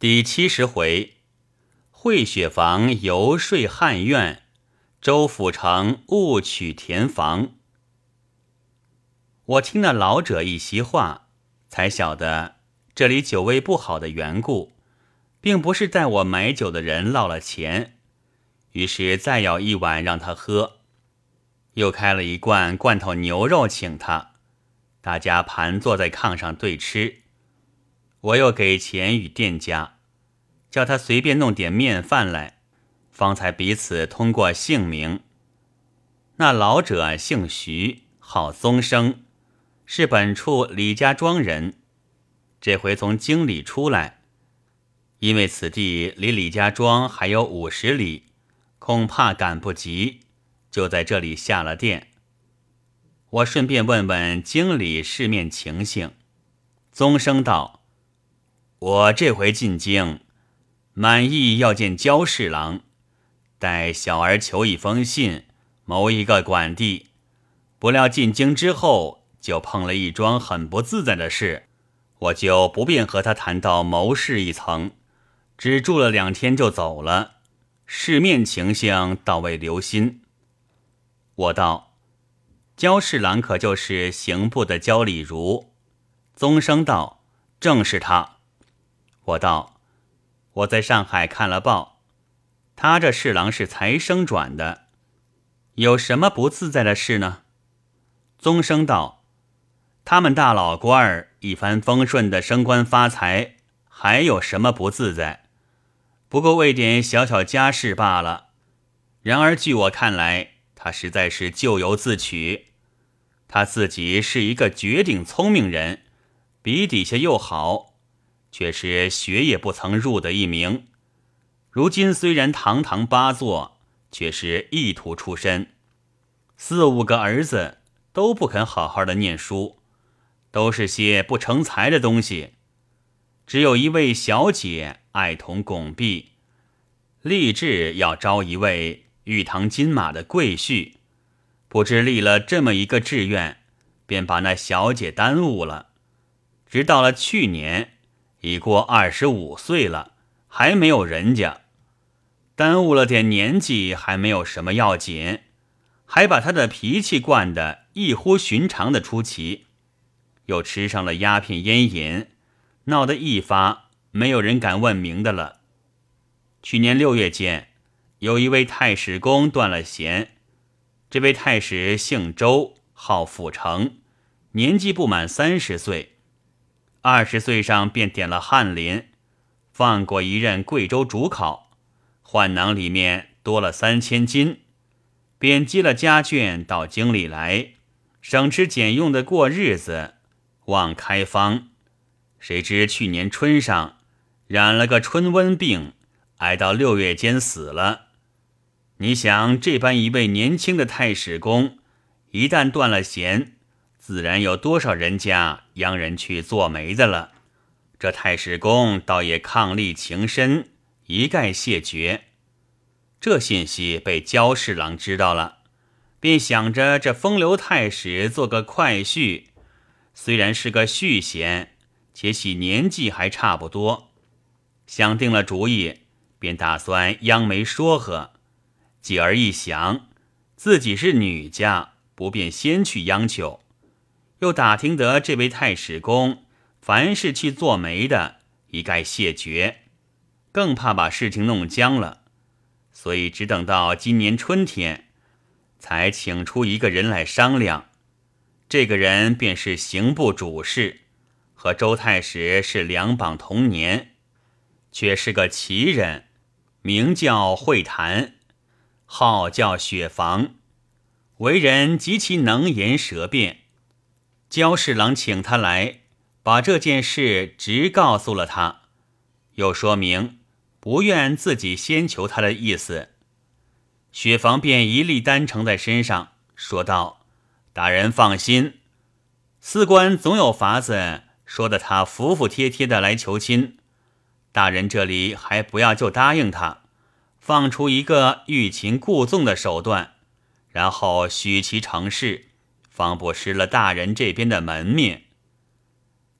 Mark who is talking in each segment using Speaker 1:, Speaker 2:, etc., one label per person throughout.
Speaker 1: 第七十回，会雪房游说汉苑，周府城误取田房。我听那老者一席话，才晓得这里酒味不好的缘故，并不是带我买酒的人落了钱。于是再舀一碗让他喝，又开了一罐罐头牛肉请他，大家盘坐在炕上对吃。我又给钱与店家，叫他随便弄点面饭来，方才彼此通过姓名。那老者姓徐，号宗生，是本处李家庄人，这回从京里出来，因为此地离李家庄还有五十里，恐怕赶不及，就在这里下了店。我顺便问问京里市面情形。宗生道。我这回进京，满意要见焦侍郎，待小儿求一封信，谋一个管地。不料进京之后，就碰了一桩很不自在的事，我就不便和他谈到谋事一层，只住了两天就走了。市面情形倒未留心。我道：焦侍郎可就是刑部的焦礼如？宗生道：正是他。我道：“我在上海看了报，他这侍郎是才升转的，有什么不自在的事呢？”宗生道：“他们大老官儿一帆风顺的升官发财，还有什么不自在？不过为点小小家事罢了。然而据我看来，他实在是咎由自取。他自己是一个绝顶聪明人，笔底下又好。”却是学也不曾入的一名，如今虽然堂堂八座，却是异徒出身，四五个儿子都不肯好好的念书，都是些不成才的东西。只有一位小姐爱同拱璧，立志要招一位玉堂金马的贵婿，不知立了这么一个志愿，便把那小姐耽误了，直到了去年。已过二十五岁了，还没有人家，耽误了点年纪还没有什么要紧，还把他的脾气惯得异乎寻常的出奇，又吃上了鸦片烟瘾，闹得一发没有人敢问名的了。去年六月间，有一位太史公断了弦，这位太史姓周，号辅成，年纪不满三十岁。二十岁上便点了翰林，放过一任贵州主考，宦囊里面多了三千金，便积了家眷到京里来，省吃俭用的过日子，望开方。谁知去年春上染了个春瘟病，挨到六月间死了。你想这般一位年轻的太史公，一旦断了弦。自然有多少人家央人去做媒的了，这太史公倒也伉俪情深，一概谢绝。这信息被焦侍郎知道了，便想着这风流太史做个快婿，虽然是个续弦，且喜年纪还差不多。想定了主意，便打算央媒说和。继而一想，自己是女家，不便先去央求。又打听得这位太史公，凡是去做媒的，一概谢绝，更怕把事情弄僵了，所以只等到今年春天，才请出一个人来商量。这个人便是刑部主事，和周太史是两榜同年，却是个奇人，名叫会谈，号叫雪房，为人极其能言舌辩。焦侍郎请他来，把这件事直告诉了他，又说明不愿自己先求他的意思。雪房便一粒丹承在身上，说道：“大人放心，司官总有法子说的他服服帖帖的来求亲。大人这里还不要就答应他，放出一个欲擒故纵的手段，然后许其成事。”方不失了大人这边的门面。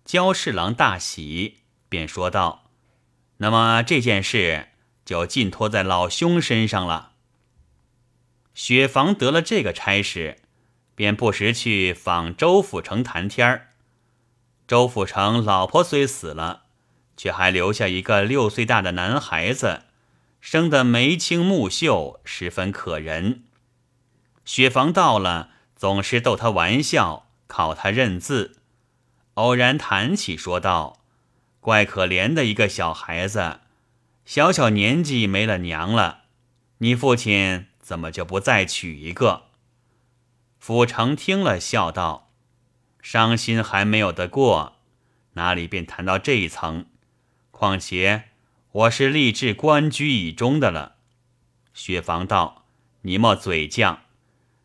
Speaker 1: 焦侍郎大喜，便说道：“那么这件事就尽托在老兄身上了。雪房得了这个差事，便不时去访周府城谈天儿。周府城老婆虽死了，却还留下一个六岁大的男孩子，生得眉清目秀，十分可人。雪房到了，总是逗他玩笑，考他认字。偶然谈起，说道：“怪可怜的一个小孩子，小小年纪没了娘了。你父亲怎么就不再娶一个？”府城听了，笑道。伤心还没有得过，哪里便谈到这一层？况且我是立志官居以中的了。薛房道：“你莫嘴犟，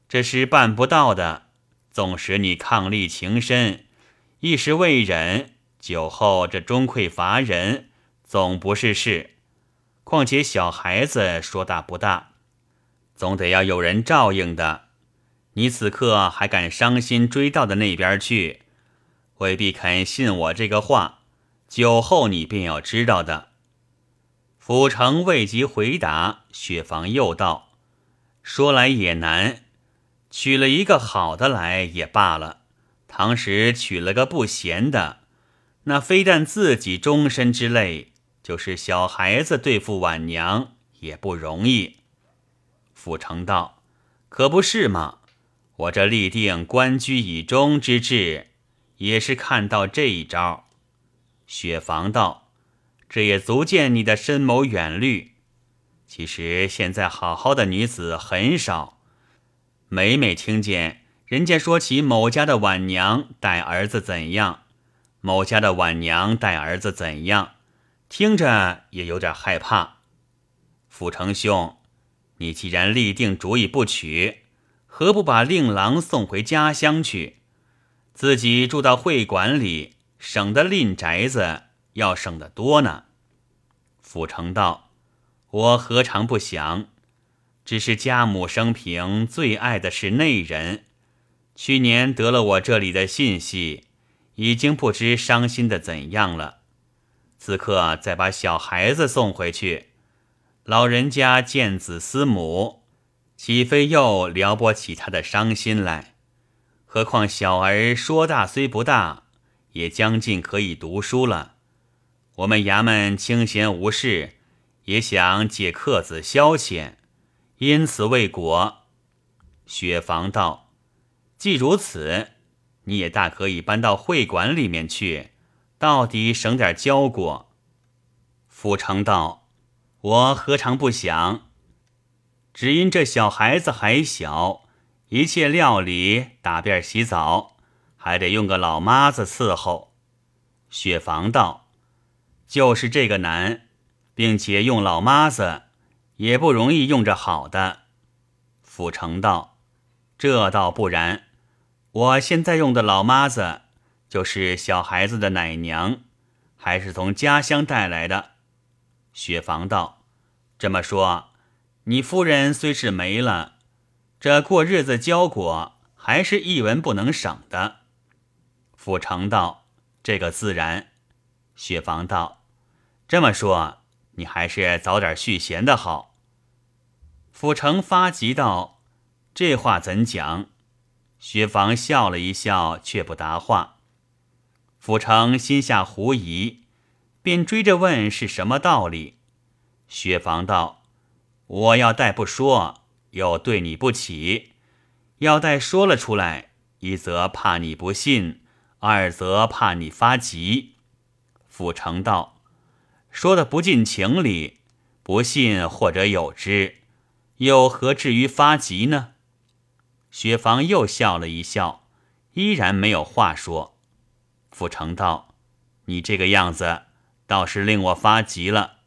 Speaker 1: 这是办不到的。纵使你伉俪情深，一时未忍，酒后这钟愧乏人，总不是事。况且小孩子说大不大，总得要有人照应的。”你此刻还敢伤心追到的那边去，未必肯信我这个话。酒后你便要知道的。府城未及回答，雪房又道：“说来也难，娶了一个好的来也罢了。唐时娶了个不贤的，那非但自己终身之累，就是小孩子对付晚娘也不容易。”府城道：“可不是吗？”我这立定官居以中之志，也是看到这一招。雪房道：“这也足见你的深谋远虑。其实现在好好的女子很少，每每听见人家说起某家的晚娘待儿子怎样，某家的晚娘待儿子怎样，听着也有点害怕。傅成兄，你既然立定主意不娶。”何不把令郎送回家乡去，自己住到会馆里，省得赁宅子要省得多呢？府成道：“我何尝不想？只是家母生平最爱的是内人，去年得了我这里的信息，已经不知伤心的怎样了。此刻再把小孩子送回去，老人家见子思母。”岂非又撩拨起他的伤心来？何况小儿说大虽不大，也将近可以读书了。我们衙门清闲无事，也想借客子消遣，因此未果。雪房道：“既如此，你也大可以搬到会馆里面去，到底省点交过。”傅成道：“我何尝不想？”只因这小孩子还小，一切料理、打便、洗澡，还得用个老妈子伺候。雪房道：“就是这个难，并且用老妈子也不容易用着好的。”府城道：“这倒不然，我现在用的老妈子就是小孩子的奶娘，还是从家乡带来的。”雪房道：“这么说。”你夫人虽是没了，这过日子交果还是一文不能省的。府城道：“这个自然。”雪房道：“这么说，你还是早点续弦的好。”府城发急道：“这话怎讲？”薛房笑了一笑，却不答话。府城心下狐疑，便追着问是什么道理。薛房道。我要待不说，又对你不起；要待说了出来，一则怕你不信，二则怕你发急。傅成道说的不近情理，不信或者有之，又何至于发急呢？薛房又笑了一笑，依然没有话说。傅成道，你这个样子，倒是令我发急了。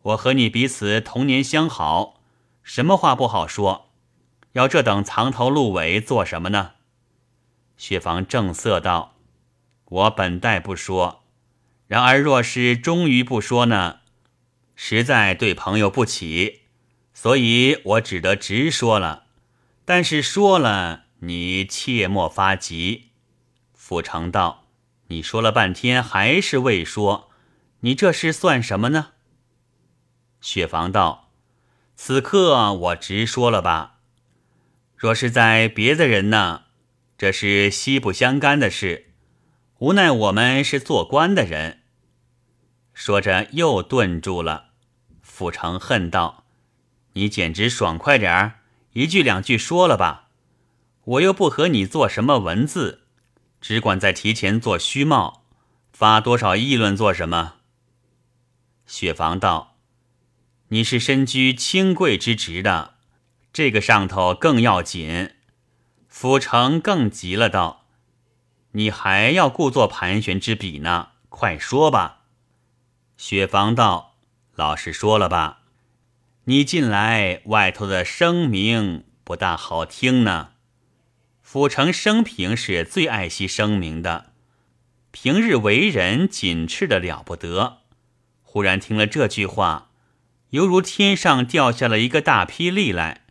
Speaker 1: 我和你彼此同年相好，什么话不好说？要这等藏头露尾做什么呢？薛房正色道：“我本待不说，然而若是终于不说呢，实在对朋友不起，所以我只得直说了。但是说了，你切莫发急。”傅成道：“你说了半天还是未说，你这是算什么呢？”雪房道：“此刻我直说了吧。若是在别的人呢，这是息不相干的事。无奈我们是做官的人。”说着又顿住了。傅成恨道：“你简直爽快点儿，一句两句说了吧。我又不和你做什么文字，只管在提前做虚貌，发多少议论做什么？”雪房道：“你是身居清贵之职的，这个上头更要紧。”府城更急了，道：“你还要故作盘旋之笔呢？快说吧。”雪房道。老实说了吧，你近来外头的声名不大好听呢。府城生平是最爱惜声名的，平日为人谨斥的了不得。忽然听了这句话，犹如天上掉下了一个大霹雳来，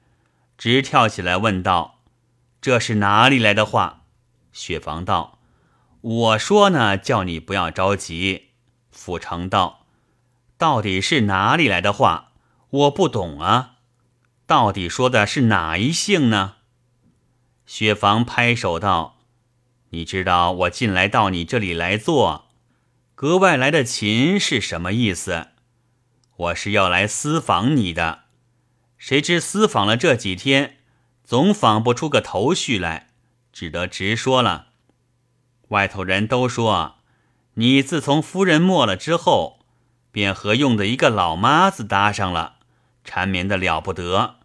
Speaker 1: 直跳起来问道：“这是哪里来的话？”雪房道：“我说呢，叫你不要着急。”府城道。到底是哪里来的话？我不懂啊！到底说的是哪一姓呢？雪房拍手道：“你知道我近来到你这里来做，格外来的勤是什么意思？我是要来私访你的，谁知私访了这几天，总访不出个头绪来，只得直说了。外头人都说，你自从夫人没了之后。”便和用的一个老妈子搭上了，缠绵的了不得，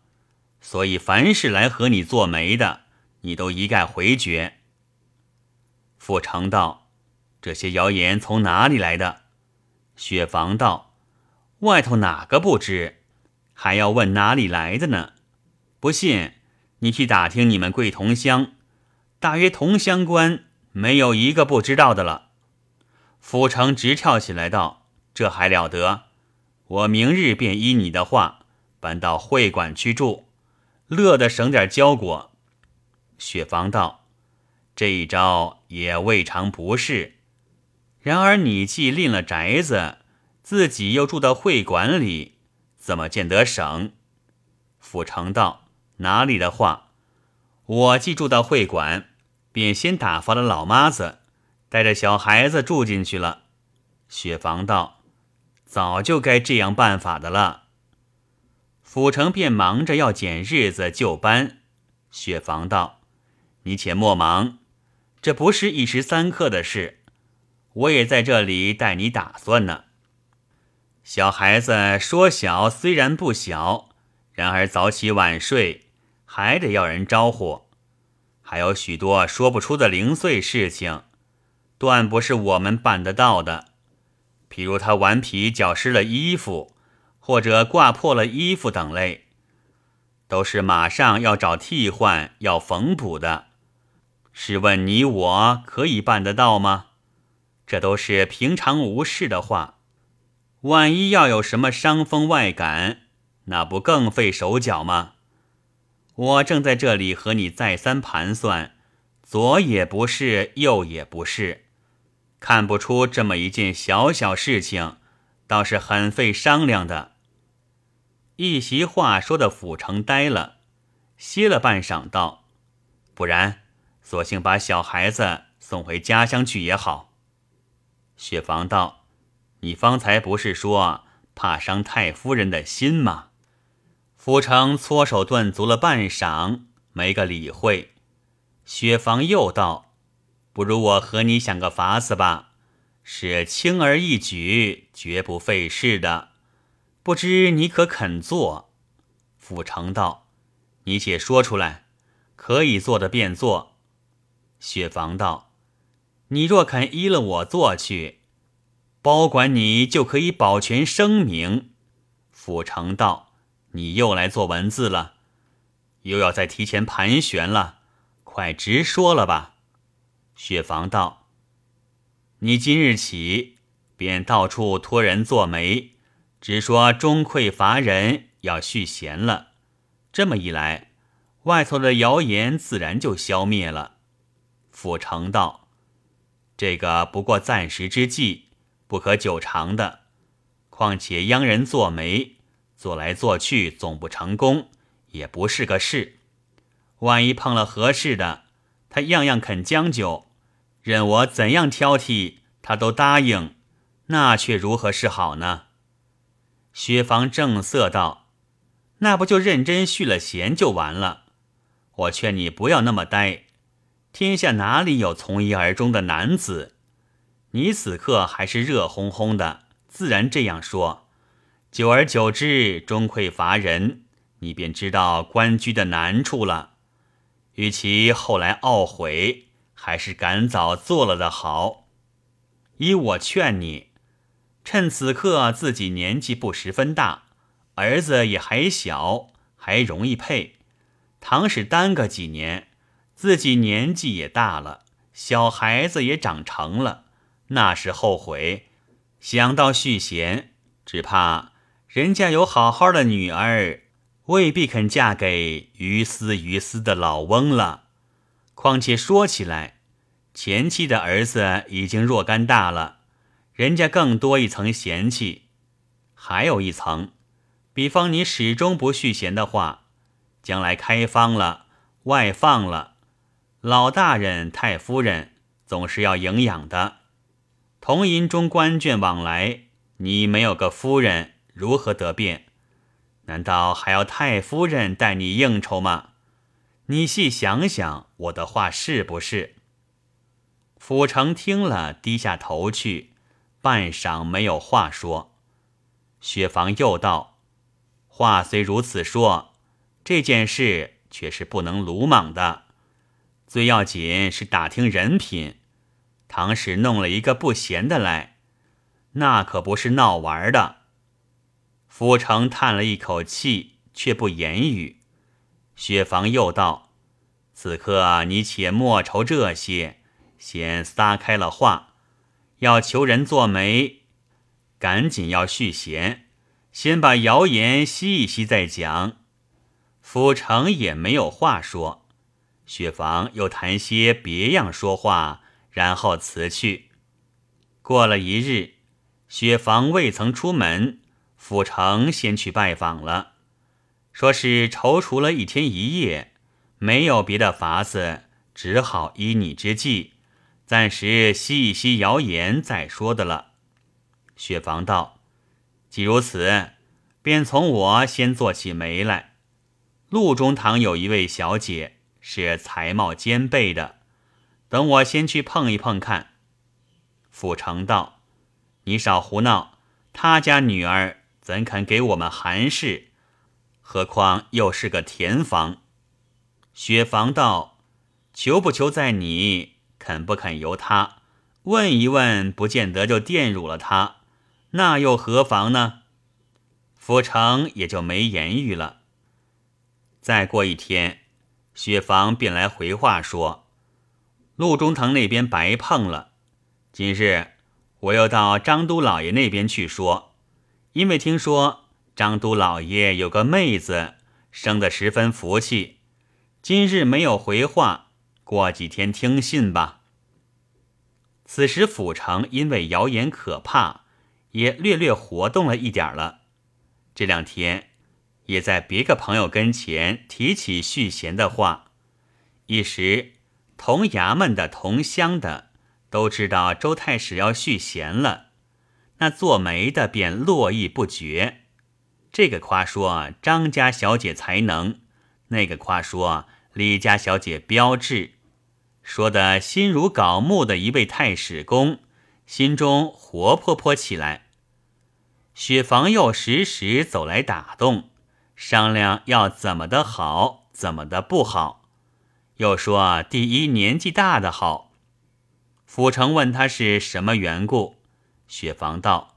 Speaker 1: 所以凡是来和你做媒的，你都一概回绝。傅成道：“这些谣言从哪里来的？”雪房道：“外头哪个不知？还要问哪里来的呢？不信，你去打听你们贵同乡，大约同乡官没有一个不知道的了。”府城直跳起来道。这还了得！我明日便依你的话搬到会馆去住，乐得省点交果。雪房道：“这一招也未尝不是。然而你既吝了宅子，自己又住到会馆里，怎么见得省？”府城道：“哪里的话？我既住到会馆，便先打发了老妈子，带着小孩子住进去了。”雪房道。早就该这样办法的了。府城便忙着要拣日子就班。雪房道：“你且莫忙，这不是一时三刻的事，我也在这里待你打算呢。小孩子说小虽然不小，然而早起晚睡，还得要人招呼，还有许多说不出的零碎事情，断不是我们办得到的。”譬如他顽皮搅湿了衣服，或者挂破了衣服等类，都是马上要找替换、要缝补的。试问你我可以办得到吗？这都是平常无事的话。万一要有什么伤风外感，那不更费手脚吗？我正在这里和你再三盘算，左也不是，右也不是。看不出这么一件小小事情，倒是很费商量的。一席话说的府城呆了，歇了半晌，道：“不然，索性把小孩子送回家乡去也好。”雪房道：“你方才不是说怕伤太夫人的心吗？”府城搓手顿足了半晌，没个理会。雪房又道。不如我和你想个法子吧，是轻而易举，绝不费事的。不知你可肯做？傅成道：“你且说出来，可以做的便做。”雪房道：“你若肯依了我做去，包管你就可以保全声名。”傅成道：“你又来做文字了，又要再提前盘旋了，快直说了吧。”雪房道：“你今日起便到处托人做媒，只说钟馗乏人要续弦了。这么一来，外头的谣言自然就消灭了。”府城道：“这个不过暂时之计，不可久长的。况且央人做媒，做来做去总不成功，也不是个事。万一碰了合适的，他样样肯将就，任我怎样挑剔，他都答应，那却如何是好呢？薛芳正色道：“那不就认真续了弦就完了？我劝你不要那么呆，天下哪里有从一而终的男子？你此刻还是热烘烘的，自然这样说。久而久之，终会乏人，你便知道官居的难处了。与其后来懊悔，还是赶早做了的好。依我劝你。”趁此刻自己年纪不十分大，儿子也还小，还容易配。倘使耽搁几年，自己年纪也大了，小孩子也长成了，那时后悔，想到续弦，只怕人家有好好的女儿，未必肯嫁给于私于私的老翁了。况且说起来，前妻的儿子已经若干大了。人家更多一层嫌弃，还有一层，比方你始终不续弦的话，将来开方了、外放了，老大人、太夫人总是要营养的。同银中官眷往来，你没有个夫人，如何得便？难道还要太夫人带你应酬吗？你细想想，我的话是不是？府城听了，低下头去。半晌没有话说，薛芳又道：“话虽如此说，这件事却是不能鲁莽的。最要紧是打听人品。倘使弄了一个不贤的来，那可不是闹玩的。”傅成叹了一口气，却不言语。薛房又道：“此刻你且莫愁这些，先撒开了话。”要求人做媒，赶紧要续弦，先把谣言吸一吸再讲。府城也没有话说，薛房又谈些别样说话，然后辞去。过了一日，薛房未曾出门，府城先去拜访了，说是踌躇了一天一夜，没有别的法子，只好依你之计。暂时吸一吸谣言再说的了。雪房道：“既如此，便从我先做起媒来。路中堂有一位小姐，是才貌兼备的，等我先去碰一碰看。”傅成道：“你少胡闹，他家女儿怎肯给我们韩氏？何况又是个田房。”薛房道：“求不求在你。”肯不肯由他问一问，不见得就玷辱了他，那又何妨呢？府城也就没言语了。再过一天，薛房便来回话说，陆中堂那边白碰了。今日我又到张都老爷那边去说，因为听说张都老爷有个妹子，生得十分福气。今日没有回话。过几天听信吧。此时府城因为谣言可怕，也略略活动了一点了。这两天也在别个朋友跟前提起续弦的话，一时同衙门的、同乡的都知道周太史要续弦了，那做媒的便络绎不绝。这个夸说张家小姐才能，那个夸说李家小姐标致。说的心如槁木的一位太史公，心中活泼泼起来。雪房又时时走来打动，商量要怎么的好，怎么的不好。又说第一年纪大的好。府城问他是什么缘故，雪房道：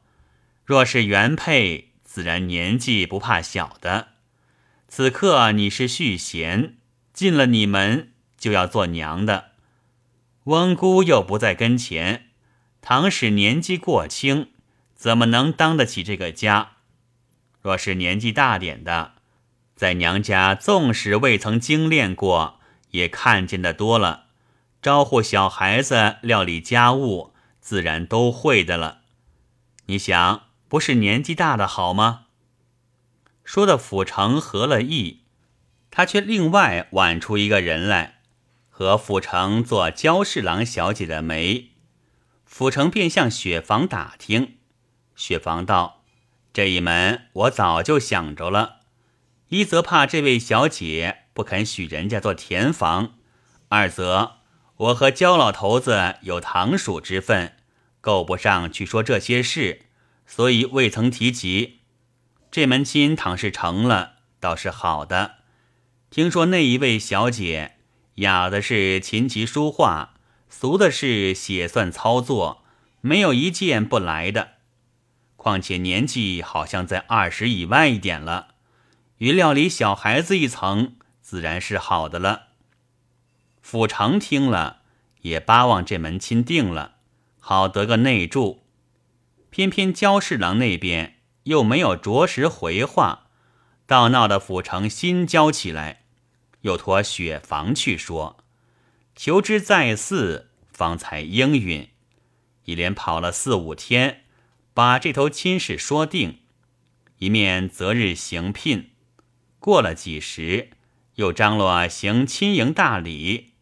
Speaker 1: 若是原配，自然年纪不怕小的。此刻你是续弦，进了你门就要做娘的。翁姑又不在跟前，倘使年纪过轻，怎么能当得起这个家？若是年纪大点的，在娘家纵使未曾精炼过，也看见的多了，招呼小孩子、料理家务，自然都会的了。你想，不是年纪大的好吗？说的府城合了意，他却另外挽出一个人来，和府城做焦侍郎小姐的媒。府城便向雪房打听，雪房道：“这一门我早就想着了，一则怕这位小姐不肯许人家做田房，二则我和焦老头子有堂属之分，够不上去说这些事，所以未曾提及。这门亲倘是成了，倒是好的。听说那一位小姐。”雅的是琴棋书画，俗的是写算操作，没有一件不来的。况且年纪好像在二十以外一点了，与料理小孩子一层，自然是好的了。府城听了，也巴望这门亲定了，好得个内助。偏偏焦侍郎那边又没有着实回话，倒闹得府城心焦起来。又托雪房去说，求之再四，方才应允。一连跑了四五天，把这头亲事说定，一面择日行聘。过了几时，又张罗行亲迎大礼，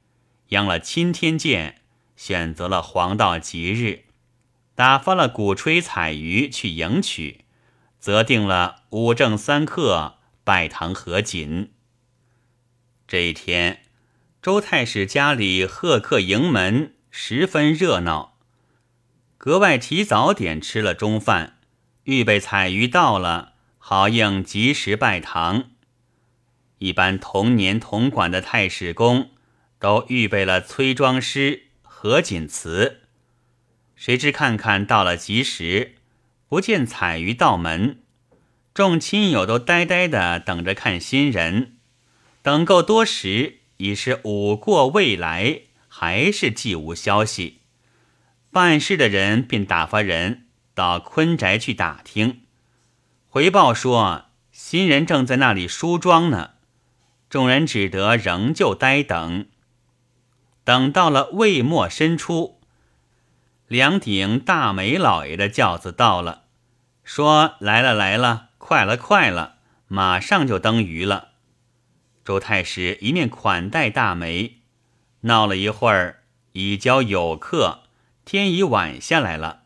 Speaker 1: 央了钦天监，选择了黄道吉日，打发了鼓吹彩鱼去迎娶，择定了五正三刻拜堂合锦。这一天，周太史家里贺客迎门，十分热闹。格外提早点吃了中饭，预备彩鱼到了，好应及时拜堂。一般同年同馆的太史公都预备了崔妆诗、合锦词。谁知看看到了吉时，不见彩鱼到门，众亲友都呆呆的等着看新人。等够多时，已是午过未来，还是既无消息。办事的人便打发人到坤宅去打听，回报说新人正在那里梳妆呢。众人只得仍旧呆等。等到了未末申初，两顶大梅老爷的轿子到了，说来了来了，快了快了，马上就登鱼了。周太师一面款待大梅，闹了一会儿，已交有客，天已晚下来了，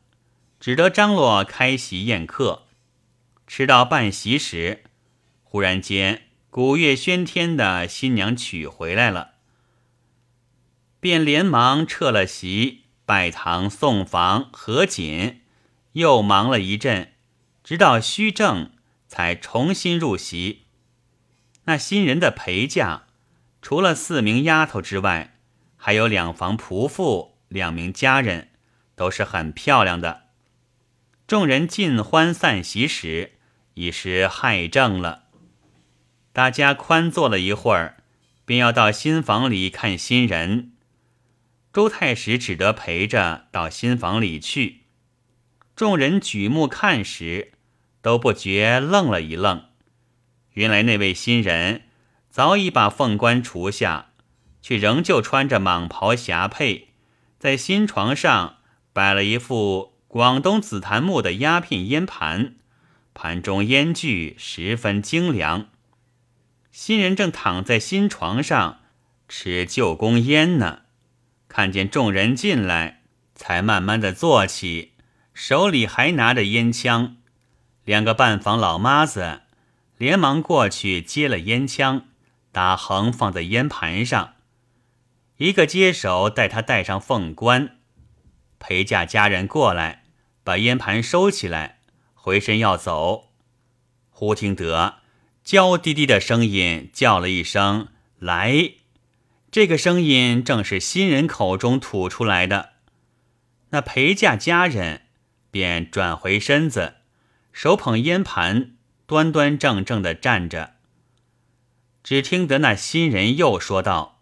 Speaker 1: 只得张罗开席宴客。吃到半席时，忽然间鼓乐喧天的新娘娶回来了，便连忙撤了席，拜堂送房合锦，又忙了一阵，直到虚正才重新入席。那新人的陪嫁，除了四名丫头之外，还有两房仆妇、两名家人，都是很漂亮的。众人尽欢散席时，已是亥正了。大家宽坐了一会儿，便要到新房里看新人。周太史只得陪着到新房里去。众人举目看时，都不觉愣了一愣。原来那位新人早已把凤冠除下，却仍旧穿着蟒袍霞帔，在新床上摆了一副广东紫檀木的鸦片烟盘，盘中烟具十分精良。新人正躺在新床上吃旧宫烟呢，看见众人进来，才慢慢的坐起，手里还拿着烟枪。两个半房老妈子。连忙过去接了烟枪，打横放在烟盘上。一个接手带他戴上凤冠，陪嫁家人过来，把烟盘收起来，回身要走。忽听得娇滴滴的声音叫了一声“来”，这个声音正是新人口中吐出来的。那陪嫁家人便转回身子，手捧烟盘。端端正正的站着，只听得那新人又说道：“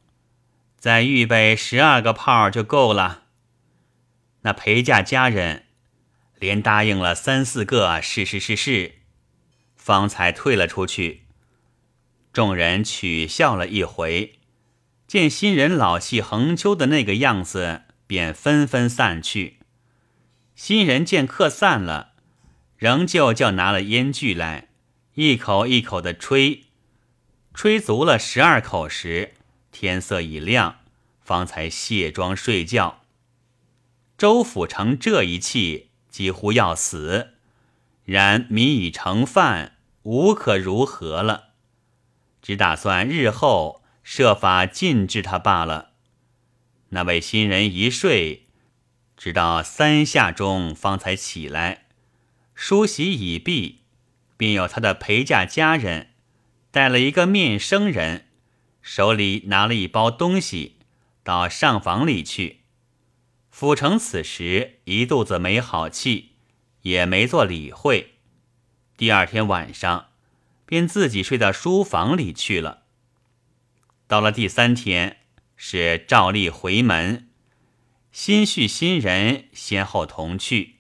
Speaker 1: 再预备十二个炮就够了。”那陪嫁家人连答应了三四个“是是是是”，方才退了出去。众人取笑了一回，见新人老气横秋的那个样子，便纷纷散去。新人见客散了，仍旧叫拿了烟具来。一口一口的吹，吹足了十二口时，天色已亮，方才卸妆睡觉。周府成这一气几乎要死，然米已成饭，无可如何了，只打算日后设法禁制他罢了。那位新人一睡，直到三下钟方才起来，梳洗已毕。便有他的陪嫁家人带了一个面生人，手里拿了一包东西，到上房里去。府城此时一肚子没好气，也没做理会。第二天晚上，便自己睡到书房里去了。到了第三天，是照例回门，新婿新人先后同去，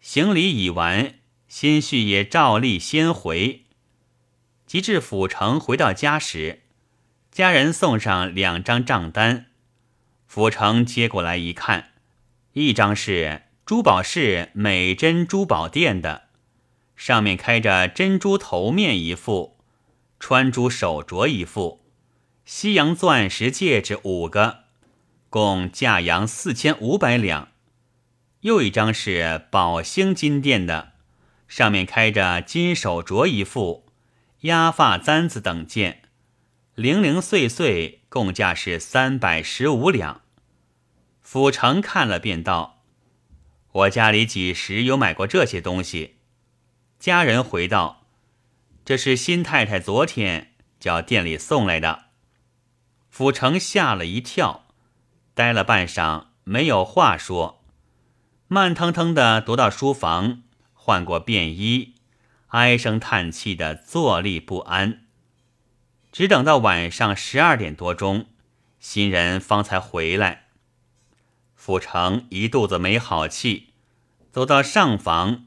Speaker 1: 行礼已完。新婿也照例先回，及至府城回到家时，家人送上两张账单，府城接过来一看，一张是珠宝市美珍珠宝店的，上面开着珍珠头面一副，穿珠手镯一副，西洋钻石戒指五个，共价洋四千五百两；又一张是宝兴金店的。上面开着金手镯一副，压发簪子等件，零零碎碎，共价是三百十五两。府城看了便道：“我家里几时有买过这些东西？”家人回道：“这是新太太昨天叫店里送来的。”府城吓了一跳，呆了半晌，没有话说，慢腾腾的踱到书房。换过便衣，唉声叹气的坐立不安，只等到晚上十二点多钟，新人方才回来。府城一肚子没好气，走到上房，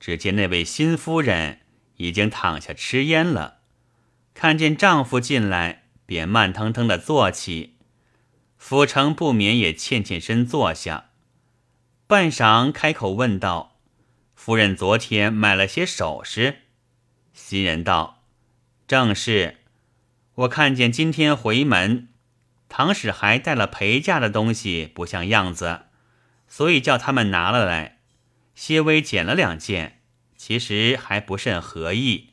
Speaker 1: 只见那位新夫人已经躺下吃烟了，看见丈夫进来，便慢腾腾的坐起。府城不免也欠欠身坐下，半晌开口问道。夫人昨天买了些首饰，新人道：“正是，我看见今天回门，唐使还带了陪嫁的东西，不像样子，所以叫他们拿了来，些微捡了两件，其实还不甚合意。”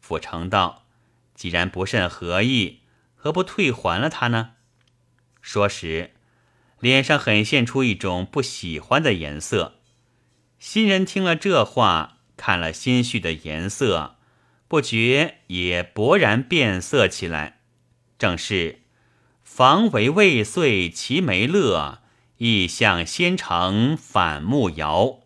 Speaker 1: 府城道：“既然不甚合意，何不退还了他呢？”说时，脸上很现出一种不喜欢的颜色。新人听了这话，看了新婿的颜色，不觉也勃然变色起来。正是房为未遂其没乐，意向先成反目摇。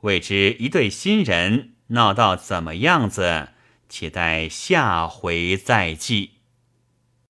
Speaker 1: 未知一对新人闹到怎么样子，且待下回再记。